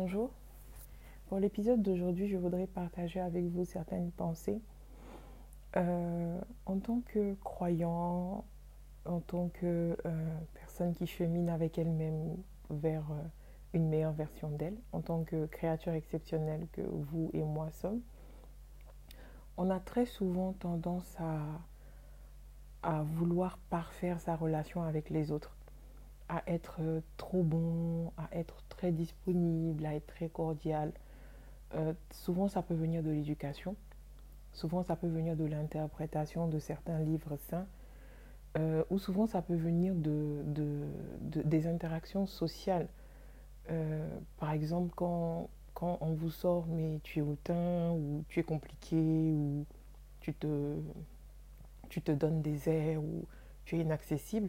Bonjour. Pour l'épisode d'aujourd'hui, je voudrais partager avec vous certaines pensées. Euh, en tant que croyant, en tant que euh, personne qui chemine avec elle-même vers euh, une meilleure version d'elle, en tant que créature exceptionnelle que vous et moi sommes, on a très souvent tendance à, à vouloir parfaire sa relation avec les autres, à être trop bon, à être très disponible, à être très cordial. Euh, souvent, ça peut venir de l'éducation. Souvent, ça peut venir de l'interprétation de certains livres saints. Euh, ou souvent, ça peut venir de, des interactions sociales. Euh, par exemple, quand, on vous sort, mais tu es hautain, ou tu es compliqué, ou tu te donnes des airs, ou tu es inaccessible.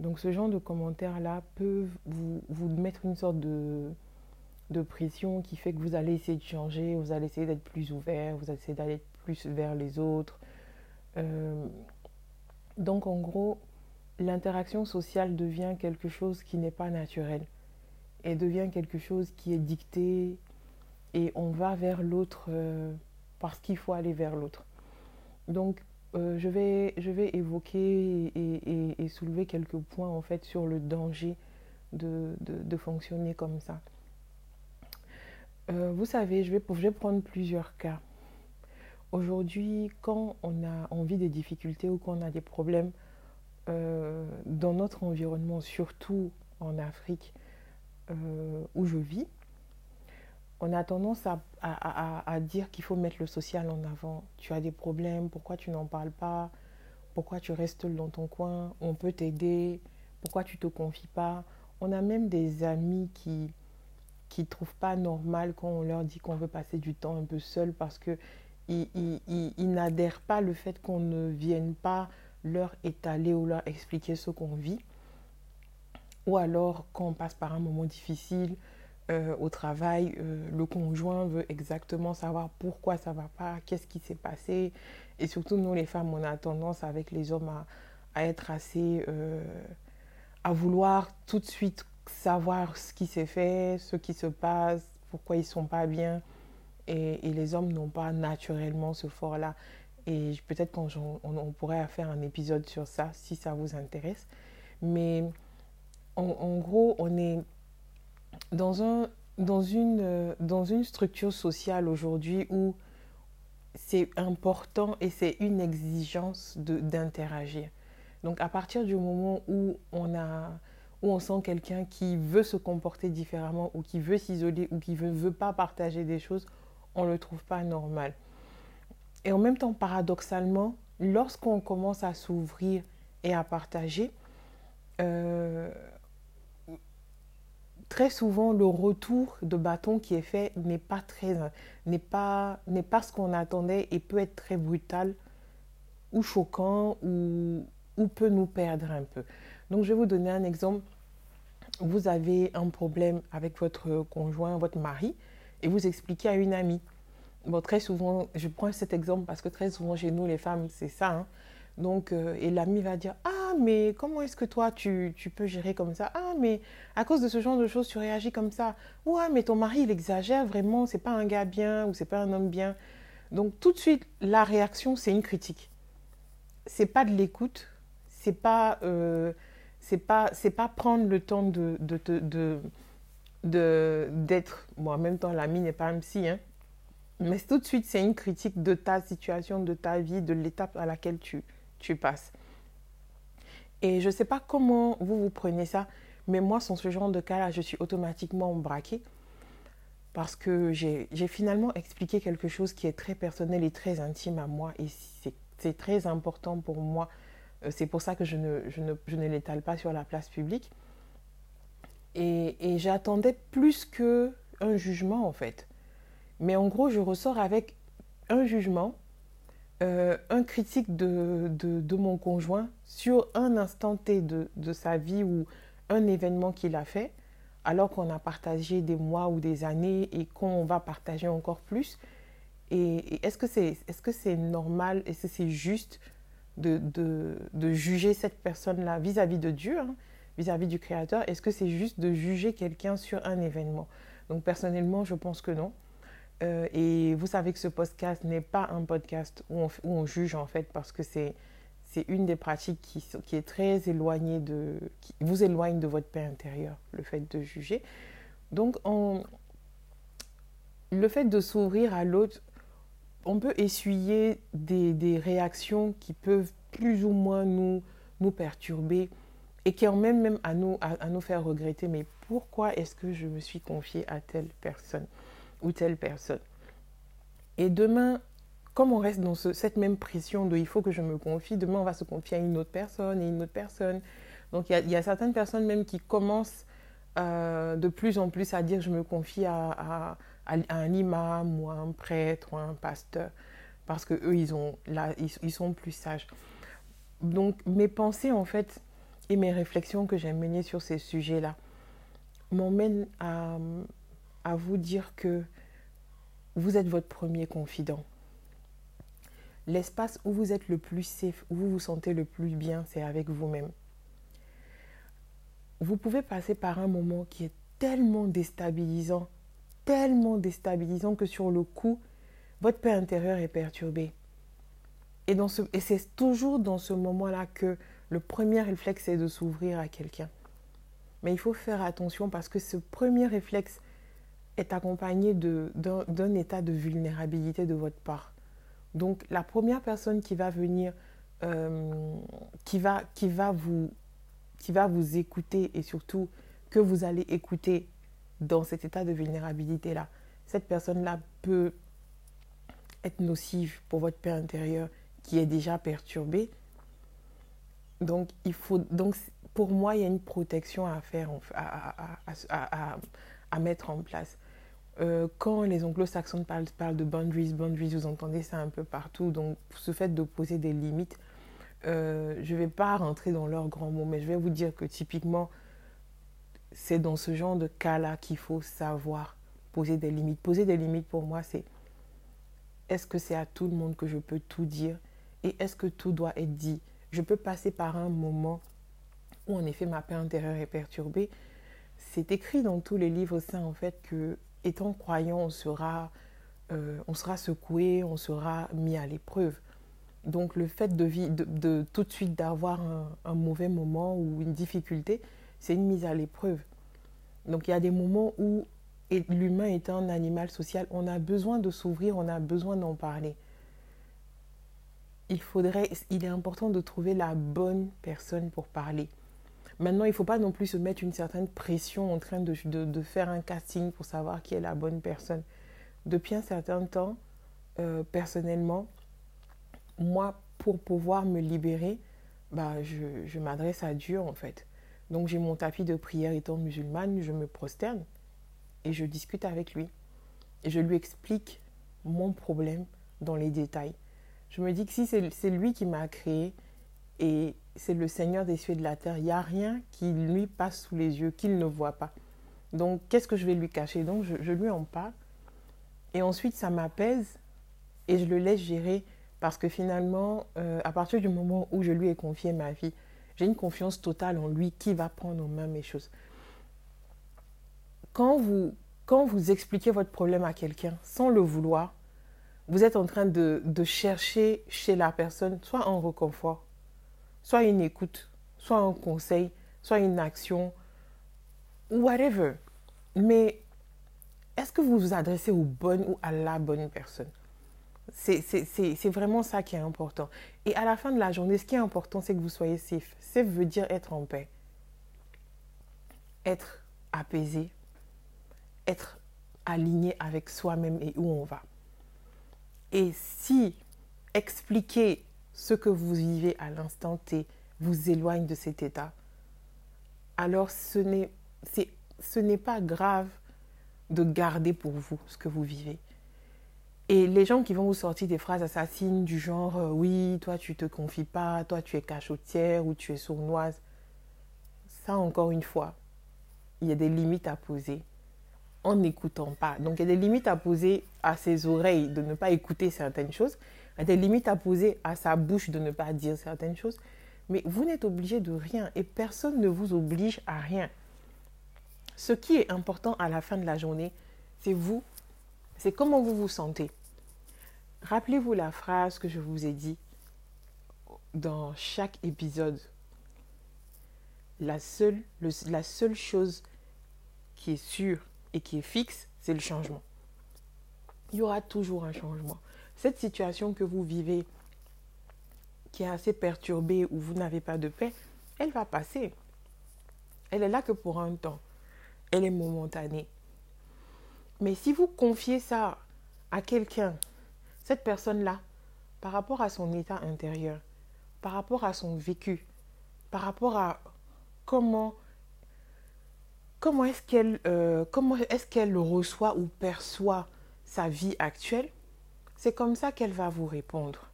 Donc ce genre de commentaires-là peuvent vous, vous, mettre une sorte de, de pression qui fait que vous allez essayer de changer, vous allez essayer d'être plus ouvert, vous allez essayer d'aller plus vers les autres. Euh, donc en gros, l'interaction sociale devient quelque chose qui n'est pas naturel et devient quelque chose qui est dicté et on va vers l'autre euh, parce qu'il faut aller vers l'autre. Donc euh, je, vais, je vais évoquer et, soulever quelques points en fait sur le danger de, de, fonctionner comme ça. Euh, vous savez, je vais, prendre plusieurs cas. Aujourd'hui, quand on, a, on vit des difficultés ou quand on a des problèmes euh, dans notre environnement, surtout en Afrique où je vis, on a tendance à, dire qu'il faut mettre le social en avant. Tu as des problèmes, pourquoi tu n'en parles pas? Pourquoi tu restes dans ton coin? On peut t'aider. Pourquoi tu te confies pas? On a même des amis qui qui trouvent pas normal quand on leur dit qu'on veut passer du temps un peu seul parce que ils, n'adhèrent pas le fait qu'on ne vienne pas leur étaler ou leur expliquer ce qu'on vit. Ou alors quand on passe par un moment difficile, euh, au travail, euh, le conjoint veut exactement savoir pourquoi ça va pas, qu'est-ce qui s'est passé. Et surtout, nous, les femmes, on a tendance avec les hommes à, être assez. Euh, à vouloir tout de suite savoir ce qui s'est fait, ce qui se passe, pourquoi ils sont pas bien. Et, les hommes n'ont pas naturellement ce fort-là. Et peut-être qu'on on, pourrait faire un épisode sur ça si ça vous intéresse. Mais en gros, on est dans, un, dans, une, euh, dans une structure sociale aujourd'hui où c'est important et c'est une exigence d'interagir. Donc à partir du moment où on, a, où on sent quelqu'un qui veut se comporter différemment ou qui veut s'isoler ou qui ne veut, veut, pas partager des choses, on ne le trouve pas normal. Et en même temps, paradoxalement, lorsqu'on commence à s'ouvrir et à partager, euh, très souvent le retour de bâton qui est fait n'est pas très n'est pas n'est pas ce qu'on attendait et peut être très brutal ou choquant ou, ou peut nous perdre un peu. Donc je vais vous donner un exemple. Vous avez un problème avec votre conjoint, votre mari, et vous expliquez à une amie. Très souvent, je prends cet exemple parce que très souvent chez nous, les femmes, c'est ça. Hein. Donc, euh, et l'ami va dire Ah, mais comment est-ce que toi, tu, tu, peux gérer comme ça? Ah, mais à cause de ce genre de choses, tu réagis comme ça. Ouais, mais ton mari, il exagère vraiment, c'est pas un gars bien ou c'est pas un homme bien. Donc, tout de suite, la réaction, c'est une critique. C'est pas de l'écoute, c'est pas, euh, c'est pas, pas prendre le temps de, de, de, de d'être. Bon, en même temps, l'ami n'est pas psy, hein. Mais tout de suite, c'est une critique de ta situation, de ta vie, de l'étape à laquelle tu, tu passes. Et je ne sais pas comment vous vous prenez ça, mais moi, sans ce genre de cas-là, je suis automatiquement braquée parce que j'ai finalement expliqué quelque chose qui est très personnel et très intime à moi et c'est très important pour moi. Euh, c'est pour ça que je ne, l'étale pas sur la place publique. Et j'attendais plus qu'un jugement en fait. Mais en gros, je ressors avec un jugement euh, un critique de, de, mon conjoint sur un instant T de, de sa vie ou un événement qu'il a fait, alors qu'on a partagé des mois ou des années et qu'on va partager encore plus. Et, est-ce que c'est est -ce normal, est-ce que c'est juste de, de, juger cette personne-là vis-à-vis de Dieu, hein, vis-à-vis du Créateur? Est-ce que c'est juste de juger quelqu'un sur un événement? Donc personnellement, je pense que non. Euh, et vous savez que ce podcast n'est pas un podcast où on, juge en fait, parce que c'est une des pratiques qui, est très éloignée de, qui vous éloigne de votre paix intérieure, le fait de juger. Donc, on, le fait de s'ouvrir à l'autre, on peut essuyer des, réactions qui peuvent plus ou moins nous, nous perturber et qui en même, même à, nous, à, nous faire regretter, mais pourquoi est-ce que je me suis confiée à telle personne? Ou telle personne Et demain, comme on reste dans cette même pression de il faut que je me confie, demain on va se confier à une autre personne et une autre personne. Donc il y, a, certaines personnes même qui commencent euh, de plus en plus à dire je me confie à, un imam ou à un prêtre ou à un pasteur parce que eux ils, ont, là, ils sont plus sages. Donc mes pensées en fait et mes réflexions que j'ai menées sur ces sujets-là m'emmènent à, à vous dire que vous êtes votre premier confident. L'espace où vous êtes le plus safe, où vous vous sentez le plus bien, c'est avec vous-même. Vous pouvez passer par un moment qui est tellement déstabilisant, tellement déstabilisant que sur le coup, votre paix intérieure est perturbée. Et, c'est toujours dans ce moment-là que le premier réflexe est de s'ouvrir à quelqu'un. Mais il faut faire attention parce que ce premier réflexe est accompagné d'un état de vulnérabilité de votre part. Donc la première personne qui va venir, euh, qui, va, qui, va vous, qui va vous écouter et surtout que vous allez écouter dans cet état de vulnérabilité-là, cette personne-là peut être nocive pour votre paix intérieure qui est déjà perturbée. Donc, il faut, donc pour moi, il y a une protection à faire, à, à, à mettre en place. Euh, quand les anglo-saxons parlent, de boundaries, boundaries, vous entendez ça un peu partout. Donc, ce fait de poser des limites, euh, je ne vais pas rentrer dans leurs grands mots, mais je vais vous dire que typiquement, c'est dans ce genre de cas-là qu'il faut savoir poser des limites. Poser des limites, pour moi, c'est est-ce que c'est à tout le monde que je peux tout dire et est-ce que tout doit être dit? Je peux passer par un moment où, en effet, ma paix intérieure est perturbée. C'est écrit dans tous les livres saints, en fait, que étant croyant, on sera, euh, sera secoué, on sera mis à l'épreuve. Donc le fait de, de, tout de suite d'avoir un, mauvais moment ou une difficulté, c'est une mise à l'épreuve. Donc il y a des moments où l'humain étant un animal social, on a besoin de s'ouvrir, on a besoin d'en parler. Il faudrait, il est important de trouver la bonne personne pour parler. Maintenant, il ne faut pas non plus se mettre une certaine pression en train de, faire un casting pour savoir qui est la bonne personne. Depuis un certain temps, euh, personnellement, moi, pour pouvoir me libérer, bah, je, m'adresse à Dieu en fait. Donc j'ai mon tapis de prière étant musulmane, je me prosterne et je discute avec lui. Je lui explique mon problème dans les détails. Je me dis que si c'est lui qui m'a créé et c'est le Seigneur des cieux et de la terre. Il n'y a rien qui lui passe sous les yeux, qu'il ne voit pas. Donc, qu'est-ce que je vais lui cacher? Donc, je, lui en parle. Et ensuite, ça m'apaise et je le laisse gérer parce que finalement, euh, à partir du moment où je lui ai confié ma vie, j'ai une confiance totale en lui qui va prendre en main mes choses. Quand vous, quand vous expliquez votre problème à quelqu'un sans le vouloir, vous êtes en train de, de chercher chez la personne soit un reconfort, soit une écoute, soit un conseil, soit une action, whatever. Mais est-ce que vous vous adressez aux bonnes ou à la bonne personne? C'est vraiment ça qui est important. Et à la fin de la journée, ce qui est important, c'est que vous soyez safe. Safe veut dire être en paix, être apaisé, être aligné avec soi-même et où on va. Et si expliquer ce que vous vivez à l'instant T vous éloigne de cet état, alors ce n'est, pas grave de garder pour vous ce que vous vivez. Et les gens qui vont vous sortir des phrases assassines du genre euh, oui, toi tu te confies pas, toi tu es cachotière ou tu es sournoise, ça encore une fois, il y a des limites à poser en n'écoutant pas. Donc il y a des limites à poser à ses oreilles de ne pas écouter certaines choses a des limites à poser à sa bouche de ne pas dire certaines choses. Mais vous n'êtes obligé de rien et personne ne vous oblige à rien. Ce qui est important à la fin de la journée, c'est vous, c'est comment vous vous sentez. Rappelez-vous la phrase que je vous ai dit dans chaque épisode. La seule, la seule chose qui est sûre et qui est fixe, c'est le changement. Il y aura toujours un changement. Cette situation que vous vivez, qui est assez perturbée, où vous n'avez pas de paix, elle va passer. Elle est là que pour un temps. Elle est momentanée. Mais si vous confiez ça à quelqu'un, cette personne-là, par rapport à son état intérieur, par rapport à son vécu, par rapport à comment, comment est-ce qu'elle euh, comment est-ce qu'elle reçoit ou perçoit sa vie actuelle, c'est comme ça qu'elle va vous répondre.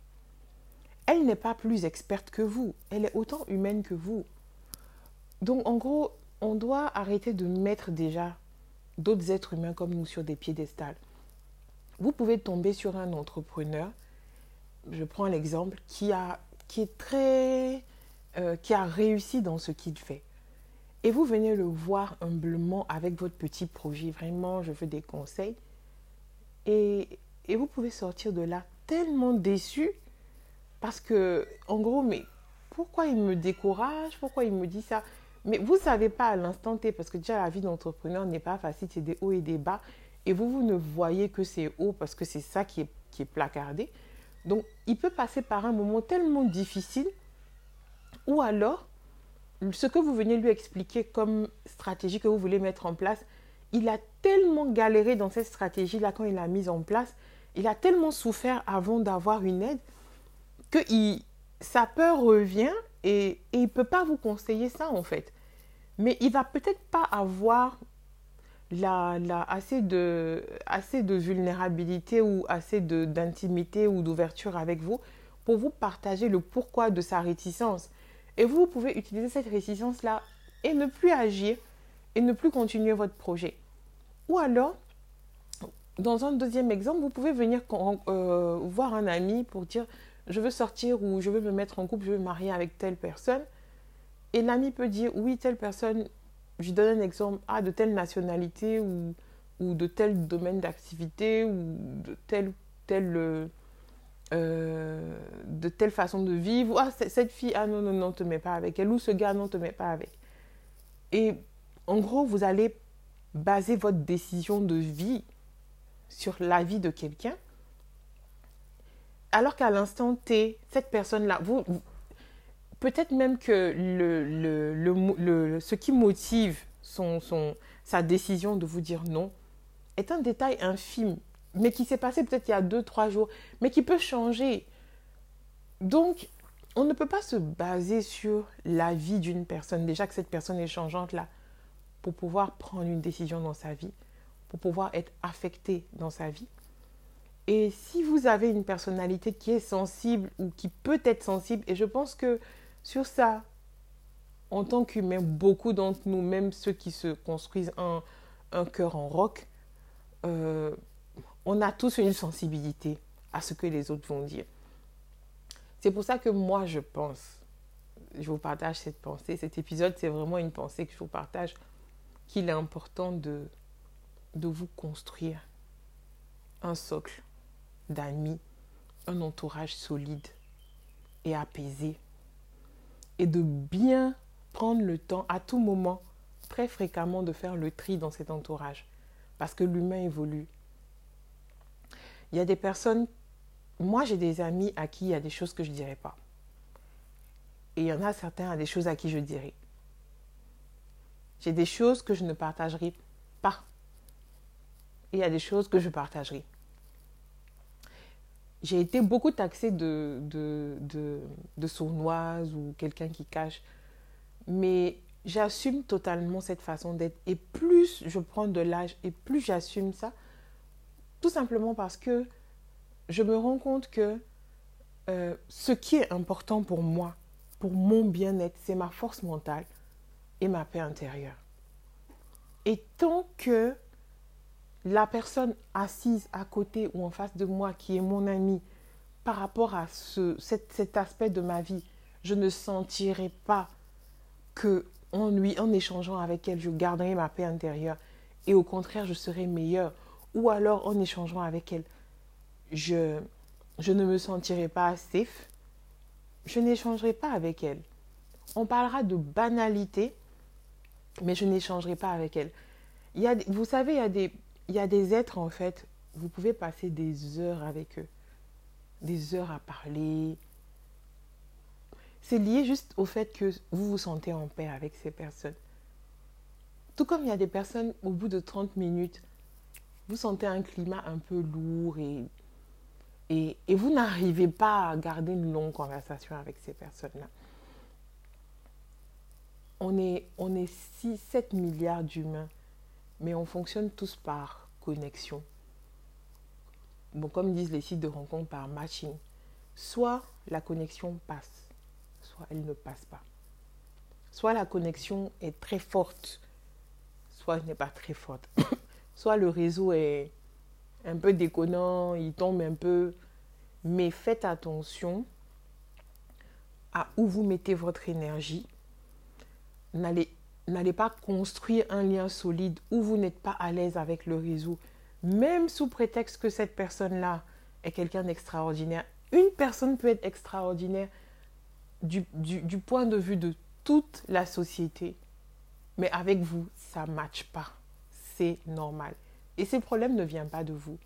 Elle n'est pas plus experte que vous, elle est autant humaine que vous. Donc en gros, on doit arrêter de mettre déjà d'autres êtres humains comme nous sur des piédestals. Vous pouvez tomber sur un entrepreneur, je prends l'exemple, qui, a, qui est très... Euh, qui a réussi dans ce qu'il fait. Et vous venez le voir humblement avec votre petit projet, vraiment, je veux des conseils. Et, et vous pouvez sortir de là tellement déçu parce que, en gros, mais pourquoi il me décourage? Pourquoi il me dit ça? Mais vous ne savez pas à l'instant T, parce que déjà la vie d'entrepreneur n'est pas facile, c'est des hauts et des bas. Et vous, vous ne voyez que c'est haut parce que c'est ça qui est, qui est placardé. Donc, il peut passer par un moment tellement difficile, ou alors, ce que vous venez lui expliquer comme stratégie que vous voulez mettre en place, il a tellement galéré dans cette stratégie-là quand il l'a mise en place, il a tellement souffert avant d'avoir une aide, que sa peur revient et, il ne peut pas vous conseiller ça en fait mais il va peut-être pas avoir assez, de, vulnérabilité ou assez d'intimité ou d'ouverture avec vous pour vous partager le pourquoi de sa réticence. Et vous pouvez utiliser cette réticence-là et ne plus agir et ne plus continuer votre projet. Ou alors, dans un deuxième exemple, vous pouvez venir euh, voir un ami pour dire je veux sortir ou je veux me mettre en couple, je veux me marier avec telle personne. Et l'ami peut dire, oui, telle personne, je donne un exemple, ah, de telle nationalité ou, ou de tel domaine d'activité ou de telle, telle, euh, de telle façon de vivre. Ah, cette fille, ah non, non, non, te mets pas avec elle. Ou ce gars, non, te mets pas avec. Et en gros, vous allez baser votre décision de vie sur la vie de quelqu'un. Alors qu'à l'instant T, cette personne-là, vous, peut-être même que le, le, ce qui motive son, son, sa décision de vous dire non est un détail infime, mais qui s'est passé peut-être il y a deux, trois jours, mais qui peut changer. Donc, on ne peut pas se baser sur la vie d'une personne, déjà que cette personne est changeante là, pour pouvoir prendre une décision dans sa vie, pour pouvoir être affecté dans sa vie. Et si vous avez une personnalité qui est sensible ou qui peut être sensible, et je pense que sur ça, en tant qu'humain, beaucoup d'entre nous, même ceux qui se construisent un, un cœur en roc, euh, on a tous une sensibilité à ce que les autres vont dire. C'est pour ça que moi, je pense, je vous partage cette pensée. Cet épisode, c'est vraiment une pensée que je vous partage, qu'il est important de, de vous construire un socle d'amis, un entourage solide et apaisé et de bien prendre le temps à tout moment, très fréquemment, de faire le tri dans cet entourage. Parce que l'humain évolue. Il y a des personnes, moi j'ai des amis à qui il y a des choses que je ne dirais pas. Et il y en a certains à des choses à qui je dirais. J'ai des choses que je ne partagerai pas. Il y a des choses que je partagerai j'ai été beaucoup taxée de, de, de, de sournoise ou quelqu'un qui cache. Mais j'assume totalement cette façon d'être. Et plus je prends de l'âge et plus j'assume ça, tout simplement parce que je me rends compte que euh, ce qui est important pour moi, pour mon bien-être, c'est ma force mentale et ma paix intérieure. Et tant que la personne assise à côté ou en face de moi qui est mon ami par rapport à ce, cet, aspect de ma vie, je ne sentirai pas que en lui, en échangeant avec elle, je garderai ma paix intérieure et au contraire, je serai meilleure. Ou alors, en échangeant avec elle, je, je ne me sentirai pas safe, je n'échangerai pas avec elle. On parlera de banalité, mais je n'échangerai pas avec elle. Il y a, vous savez, il y, a des, il y a des êtres, en fait, vous pouvez passer des heures avec eux, des heures à parler. C'est lié juste au fait que vous vous sentez en paix avec ces personnes. Tout comme il y a des personnes, au bout de 30 minutes, vous sentez un climat un peu lourd et, vous n'arrivez pas à garder une longue conversation avec ces personnes-là. On est, on est 6, 7 milliards d'humains, mais on fonctionne tous par connexion. Bon, comme disent les sites de rencontre par matching, soit la connexion passe, soit elle ne passe pas. Soit la connexion est très forte, soit elle n'est pas très forte. soit le réseau est un peu déconnant, il tombe un peu. Mais faites attention à où vous mettez votre énergie. N'allez, n'allez pas construire un lien solide où vous n'êtes pas à l'aise avec le réseau, même sous prétexte que cette personne-là est quelqu'un d'extraordinaire. Une personne peut être extraordinaire du, point de vue de toute la société, mais avec vous, ça ne matche pas. C'est normal. Et ce problème ne vient pas de vous.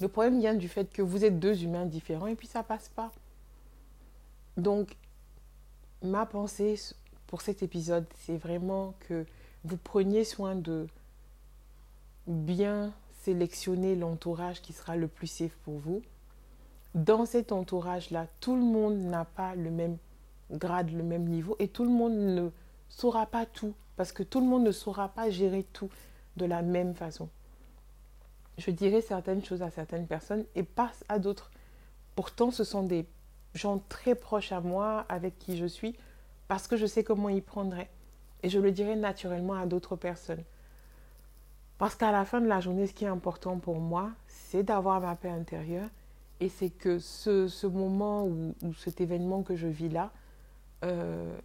Le problème vient du fait que vous êtes deux humains différents et puis ça passe pas. Donc, ma pensée pour cet épisode, c'est vraiment que vous preniez soin de bien sélectionner l'entourage qui sera le plus safe pour vous. Dans cet entourage-là, tout le monde n'a pas le même grade, le même niveau et tout le monde ne saura pas tout parce que tout le monde ne saura pas gérer tout de la même façon. Je dirai certaines choses à certaines personnes et pas à d'autres. Pourtant, ce sont des gens très proches à moi, avec qui je suis, parce que je sais comment ils prendraient. Et je le dirai naturellement à d'autres personnes. Parce qu'à la fin de la journée, ce qui est important pour moi, c'est d'avoir ma paix intérieure. Et c'est que ce, moment ou, cet événement que je vis là, euh,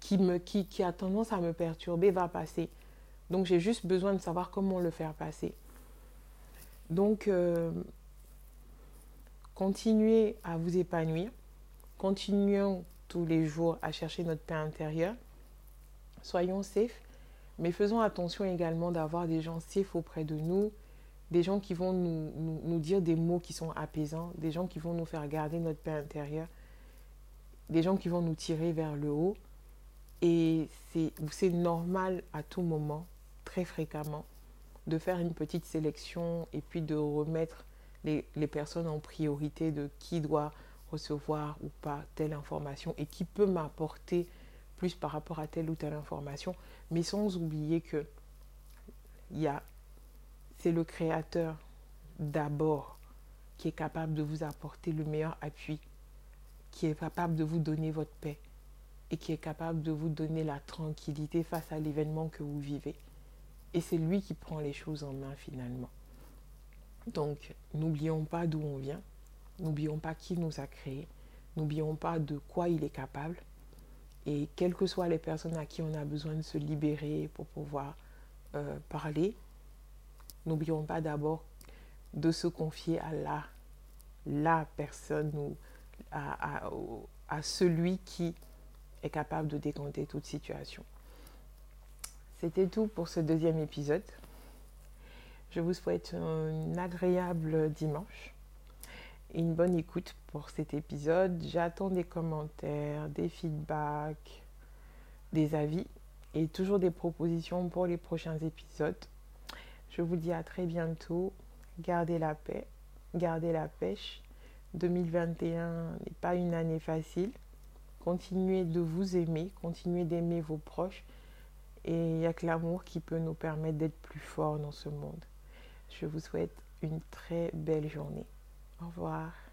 qui, me, qui, qui a tendance à me perturber, va passer. Donc j'ai juste besoin de savoir comment le faire passer. Donc, euh, continuez à vous épanouir. Continuons tous les jours à chercher notre paix intérieure. Soyons safe, mais faisons attention également d'avoir des gens safe auprès de nous, des gens qui vont nous, nous, dire des mots qui sont apaisants, des gens qui vont nous faire garder notre paix intérieure, des gens qui vont nous tirer vers le haut. Et c'est normal à tout moment, très fréquemment, de faire une petite sélection et puis de remettre les, les, personnes en priorité de qui doit recevoir ou pas telle information et qui peut m'apporter plus par rapport à telle ou telle information, mais sans oublier que c'est le créateur d'abord qui est capable de vous apporter le meilleur appui, qui est capable de vous donner votre paix et qui est capable de vous donner la tranquillité face à l'événement que vous vivez. Et c'est lui qui prend les choses en main finalement. Donc, n'oublions pas d'où on vient, n'oublions pas qui nous a créés, n'oublions pas de quoi il est capable. Et quelles que soient les personnes à qui on a besoin de se libérer pour pouvoir euh, parler, n'oublions pas d'abord de se confier à la, personne ou à, à, à celui qui est capable de décompter toute situation. C'était tout pour ce deuxième épisode. Je vous souhaite un agréable dimanche et une bonne écoute pour cet épisode. J'attends des commentaires, des feedbacks, des avis et toujours des propositions pour les prochains épisodes. Je vous dis à très bientôt. Gardez la paix, gardez la pêche. 2021 n'est pas une année facile. Continuez de vous aimer, continuez d'aimer vos proches et il n'y a que l'amour qui peut nous permettre d'être plus forts dans ce monde. Je vous souhaite une très belle journée. Au revoir.